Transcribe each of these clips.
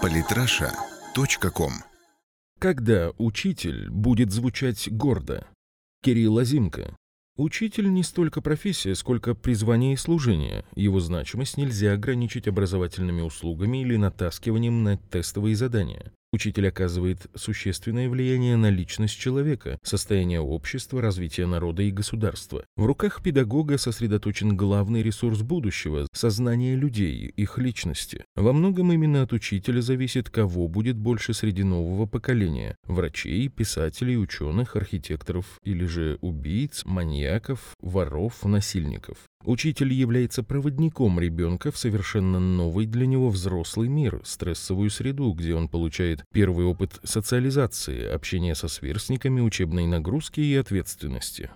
Политраша.ком Когда учитель будет звучать гордо? Кирилл Азимко. Учитель не столько профессия, сколько призвание и служение. Его значимость нельзя ограничить образовательными услугами или натаскиванием на тестовые задания. Учитель оказывает существенное влияние на личность человека, состояние общества, развитие народа и государства. В руках педагога сосредоточен главный ресурс будущего – сознание людей, их личности. Во многом именно от учителя зависит, кого будет больше среди нового поколения – врачей, писателей, ученых, архитекторов или же убийц, маньяков, воров, насильников. Учитель является проводником ребенка в совершенно новый для него взрослый мир, стрессовую среду, где он получает первый опыт социализации, общения со сверстниками, учебной нагрузки и ответственности.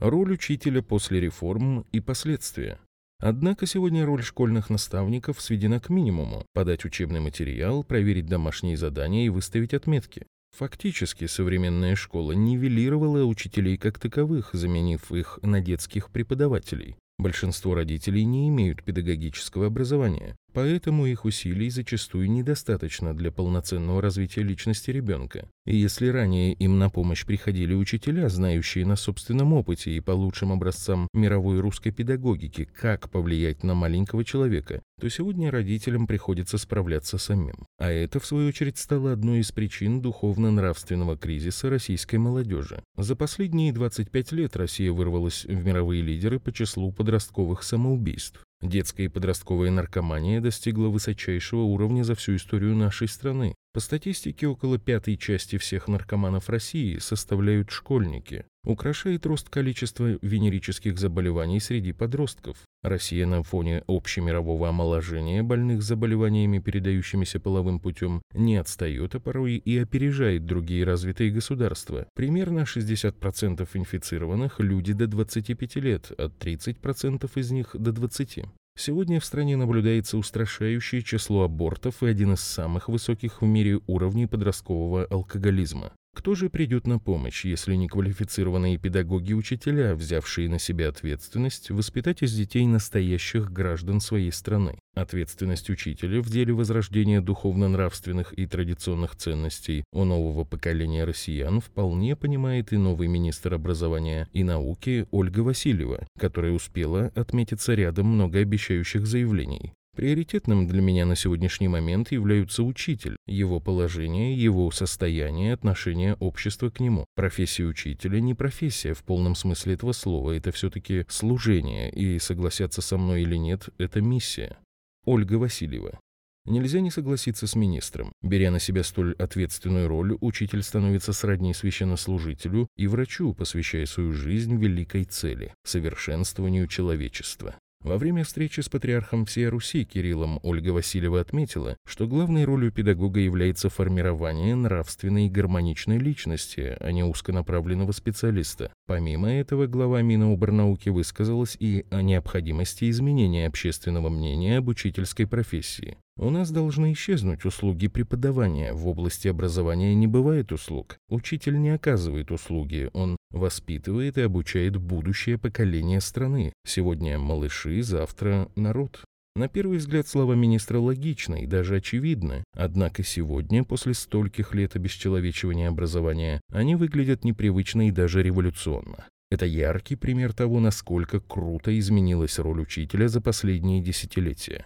Роль учителя после реформ и последствия. Однако сегодня роль школьных наставников сведена к минимуму – подать учебный материал, проверить домашние задания и выставить отметки. Фактически современная школа нивелировала учителей как таковых, заменив их на детских преподавателей. Большинство родителей не имеют педагогического образования, поэтому их усилий зачастую недостаточно для полноценного развития личности ребенка. И если ранее им на помощь приходили учителя, знающие на собственном опыте и по лучшим образцам мировой русской педагогики, как повлиять на маленького человека, то сегодня родителям приходится справляться самим. А это, в свою очередь, стало одной из причин духовно-нравственного кризиса российской молодежи. За последние 25 лет Россия вырвалась в мировые лидеры по числу подростковых самоубийств. Детская и подростковая наркомания достигла высочайшего уровня за всю историю нашей страны. По статистике, около пятой части всех наркоманов России составляют школьники. Украшает рост количества венерических заболеваний среди подростков. Россия на фоне общемирового омоложения больных заболеваниями, передающимися половым путем, не отстает, а порой и опережает другие развитые государства. Примерно 60% инфицированных – люди до 25 лет, а 30% из них до 20. Сегодня в стране наблюдается устрашающее число абортов и один из самых высоких в мире уровней подросткового алкоголизма. Кто же придет на помощь, если не квалифицированные педагоги-учителя, взявшие на себя ответственность воспитать из детей настоящих граждан своей страны? Ответственность учителя в деле возрождения духовно-нравственных и традиционных ценностей у нового поколения россиян вполне понимает и новый министр образования и науки Ольга Васильева, которая успела отметиться рядом многообещающих заявлений. Приоритетным для меня на сегодняшний момент являются учитель, его положение, его состояние, отношение общества к нему. Профессия учителя не профессия в полном смысле этого слова, это все-таки служение, и согласятся со мной или нет, это миссия. Ольга Васильева. Нельзя не согласиться с министром. Беря на себя столь ответственную роль, учитель становится сродни священнослужителю и врачу, посвящая свою жизнь великой цели – совершенствованию человечества. Во время встречи с патриархом всей Руси Кириллом Ольга Васильева отметила, что главной ролью педагога является формирование нравственной и гармоничной личности, а не узконаправленного специалиста. Помимо этого, глава Миноборнауки высказалась и о необходимости изменения общественного мнения об учительской профессии. У нас должны исчезнуть услуги преподавания. В области образования не бывает услуг. Учитель не оказывает услуги, он воспитывает и обучает будущее поколение страны. Сегодня малыши, завтра народ. На первый взгляд слова министра логичны и даже очевидны, однако сегодня, после стольких лет обесчеловечивания образования, они выглядят непривычно и даже революционно. Это яркий пример того, насколько круто изменилась роль учителя за последние десятилетия.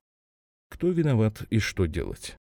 Кто виноват и что делать?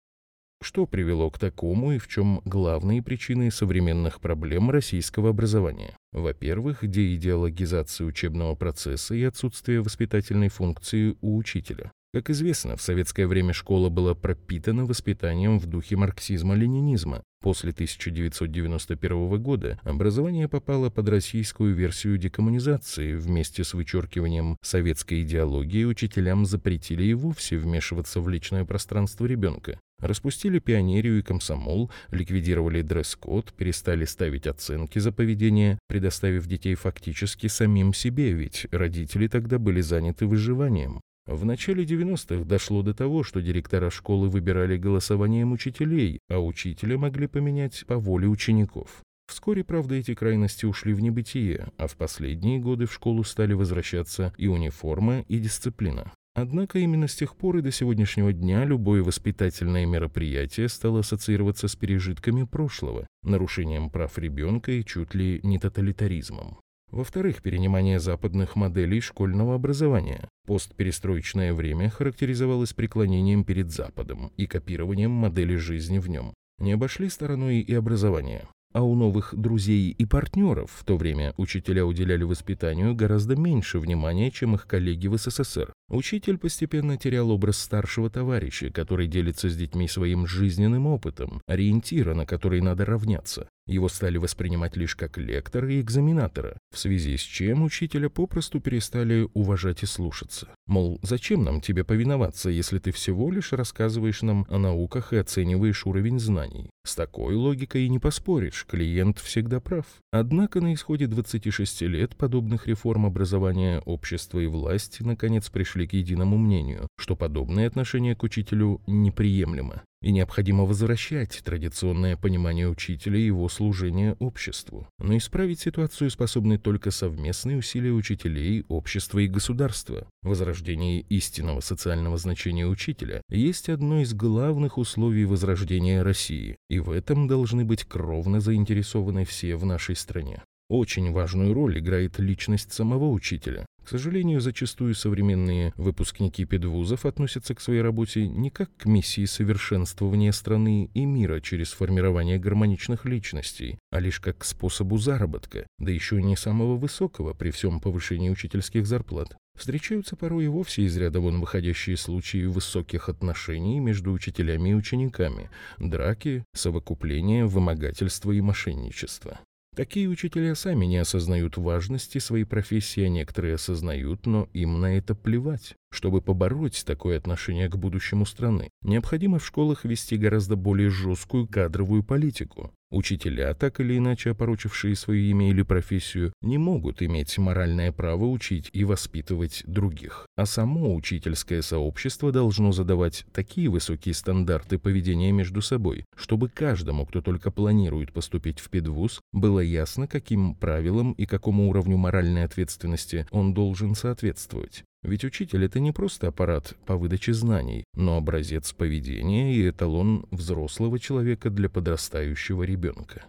Что привело к такому и в чем главные причины современных проблем российского образования? Во-первых, деидеологизация учебного процесса и отсутствие воспитательной функции у учителя. Как известно, в советское время школа была пропитана воспитанием в духе марксизма-ленинизма. После 1991 года образование попало под российскую версию декоммунизации. Вместе с вычеркиванием советской идеологии учителям запретили и вовсе вмешиваться в личное пространство ребенка. Распустили пионерию и комсомол, ликвидировали дресс-код, перестали ставить оценки за поведение, предоставив детей фактически самим себе, ведь родители тогда были заняты выживанием. В начале 90-х дошло до того, что директора школы выбирали голосованием учителей, а учителя могли поменять по воле учеников. Вскоре, правда, эти крайности ушли в небытие, а в последние годы в школу стали возвращаться и униформа, и дисциплина. Однако именно с тех пор и до сегодняшнего дня любое воспитательное мероприятие стало ассоциироваться с пережитками прошлого, нарушением прав ребенка и чуть ли не тоталитаризмом. Во-вторых, перенимание западных моделей школьного образования. Постперестроечное время характеризовалось преклонением перед Западом и копированием модели жизни в нем. Не обошли стороной и образование. А у новых друзей и партнеров в то время учителя уделяли воспитанию гораздо меньше внимания, чем их коллеги в СССР. Учитель постепенно терял образ старшего товарища, который делится с детьми своим жизненным опытом, ориентира, на который надо равняться. Его стали воспринимать лишь как лектора и экзаменатора, в связи с чем учителя попросту перестали уважать и слушаться. Мол, зачем нам тебе повиноваться, если ты всего лишь рассказываешь нам о науках и оцениваешь уровень знаний? С такой логикой и не поспоришь, клиент всегда прав. Однако на исходе 26 лет подобных реформ образования общества и власти наконец пришли к единому мнению, что подобное отношение к учителю неприемлемо и необходимо возвращать традиционное понимание учителя и его служения обществу. Но исправить ситуацию способны только совместные усилия учителей, общества и государства. Возрождение истинного социального значения учителя есть одно из главных условий возрождения России, и в этом должны быть кровно заинтересованы все в нашей стране. Очень важную роль играет личность самого учителя. К сожалению, зачастую современные выпускники педвузов относятся к своей работе не как к миссии совершенствования страны и мира через формирование гармоничных личностей, а лишь как к способу заработка, да еще не самого высокого при всем повышении учительских зарплат. Встречаются порой и вовсе из ряда вон выходящие случаи высоких отношений между учителями и учениками, драки, совокупления, вымогательства и мошенничества. Такие учителя сами не осознают важности своей профессии, а некоторые осознают, но им на это плевать. Чтобы побороть такое отношение к будущему страны, необходимо в школах вести гораздо более жесткую кадровую политику. Учителя, так или иначе опорочившие свое имя или профессию, не могут иметь моральное право учить и воспитывать других. А само учительское сообщество должно задавать такие высокие стандарты поведения между собой, чтобы каждому, кто только планирует поступить в педвуз, было ясно, каким правилам и какому уровню моральной ответственности он должен соответствовать. Ведь учитель — это не просто аппарат по выдаче знаний, но образец поведения и эталон взрослого человека для подрастающего ребенка.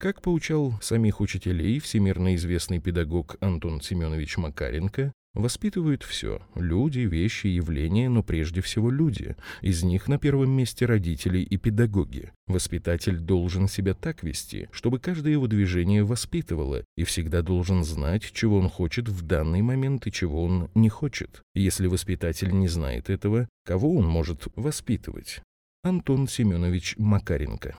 Как поучал самих учителей всемирно известный педагог Антон Семенович Макаренко, Воспитывают все – люди, вещи, явления, но прежде всего люди. Из них на первом месте родители и педагоги. Воспитатель должен себя так вести, чтобы каждое его движение воспитывало, и всегда должен знать, чего он хочет в данный момент и чего он не хочет. Если воспитатель не знает этого, кого он может воспитывать? Антон Семенович Макаренко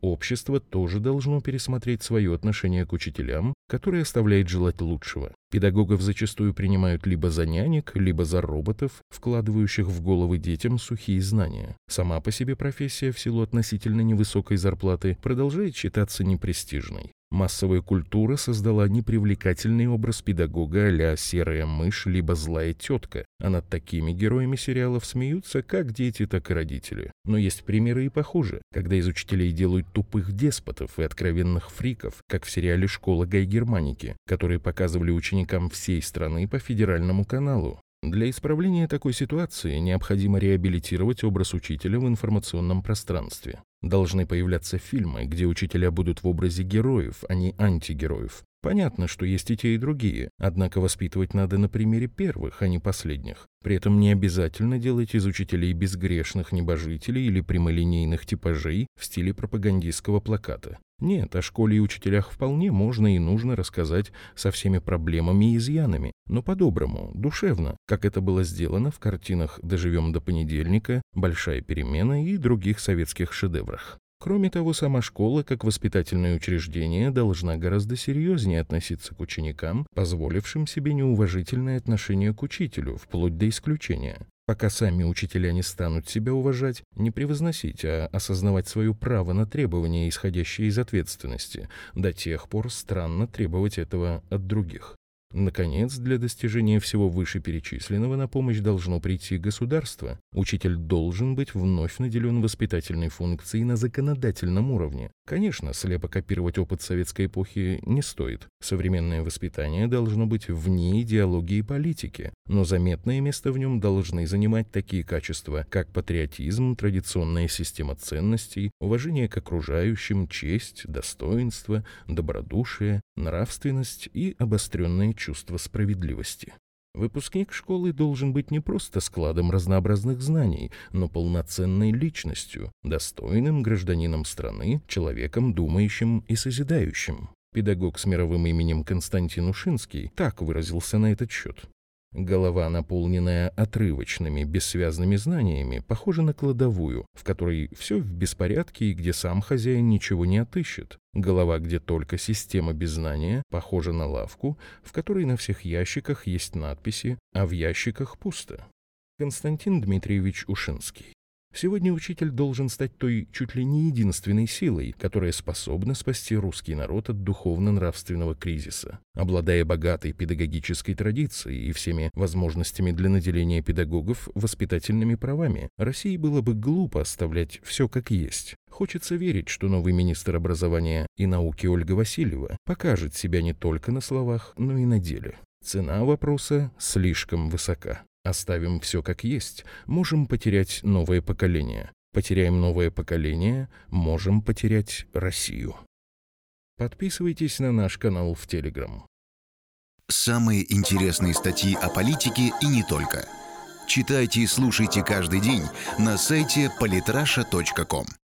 Общество тоже должно пересмотреть свое отношение к учителям, которое оставляет желать лучшего. Педагогов зачастую принимают либо за нянек, либо за роботов, вкладывающих в головы детям сухие знания. Сама по себе профессия в силу относительно невысокой зарплаты продолжает считаться непрестижной. Массовая культура создала непривлекательный образ педагога а серая мышь либо злая тетка, а над такими героями сериалов смеются как дети, так и родители. Но есть примеры и похуже, когда из учителей делают тупых деспотов и откровенных фриков, как в сериале «Школа Гай Германики», которые показывали ученикам всей страны по федеральному каналу. Для исправления такой ситуации необходимо реабилитировать образ учителя в информационном пространстве. Должны появляться фильмы, где учителя будут в образе героев, а не антигероев. Понятно, что есть и те, и другие, однако воспитывать надо на примере первых, а не последних. При этом не обязательно делать из учителей безгрешных небожителей или прямолинейных типажей в стиле пропагандистского плаката. Нет, о школе и учителях вполне можно и нужно рассказать со всеми проблемами и изъянами, но по-доброму, душевно, как это было сделано в картинах «Доживем до понедельника», «Большая перемена» и других советских шедеврах. Кроме того, сама школа, как воспитательное учреждение, должна гораздо серьезнее относиться к ученикам, позволившим себе неуважительное отношение к учителю, вплоть до исключения. Пока сами учителя не станут себя уважать, не превозносить, а осознавать свое право на требования, исходящие из ответственности, до тех пор странно требовать этого от других. Наконец, для достижения всего вышеперечисленного на помощь должно прийти государство. Учитель должен быть вновь наделен воспитательной функцией на законодательном уровне. Конечно, слепо копировать опыт советской эпохи не стоит. Современное воспитание должно быть вне идеологии политики, но заметное место в нем должны занимать такие качества, как патриотизм, традиционная система ценностей, уважение к окружающим, честь, достоинство, добродушие, нравственность и обостренное чувство справедливости. Выпускник школы должен быть не просто складом разнообразных знаний, но полноценной личностью, достойным гражданином страны, человеком думающим и созидающим. Педагог с мировым именем Константин Ушинский так выразился на этот счет. Голова, наполненная отрывочными, бессвязными знаниями, похожа на кладовую, в которой все в беспорядке и где сам хозяин ничего не отыщет. Голова, где только система без знания, похожа на лавку, в которой на всех ящиках есть надписи, а в ящиках пусто. Константин Дмитриевич Ушинский Сегодня учитель должен стать той чуть ли не единственной силой, которая способна спасти русский народ от духовно-нравственного кризиса. Обладая богатой педагогической традицией и всеми возможностями для наделения педагогов воспитательными правами, России было бы глупо оставлять все как есть. Хочется верить, что новый министр образования и науки Ольга Васильева покажет себя не только на словах, но и на деле. Цена вопроса слишком высока. Оставим все как есть, можем потерять новое поколение. Потеряем новое поколение, можем потерять Россию. Подписывайтесь на наш канал в Телеграм. Самые интересные статьи о политике и не только. Читайте и слушайте каждый день на сайте polytrasha.com.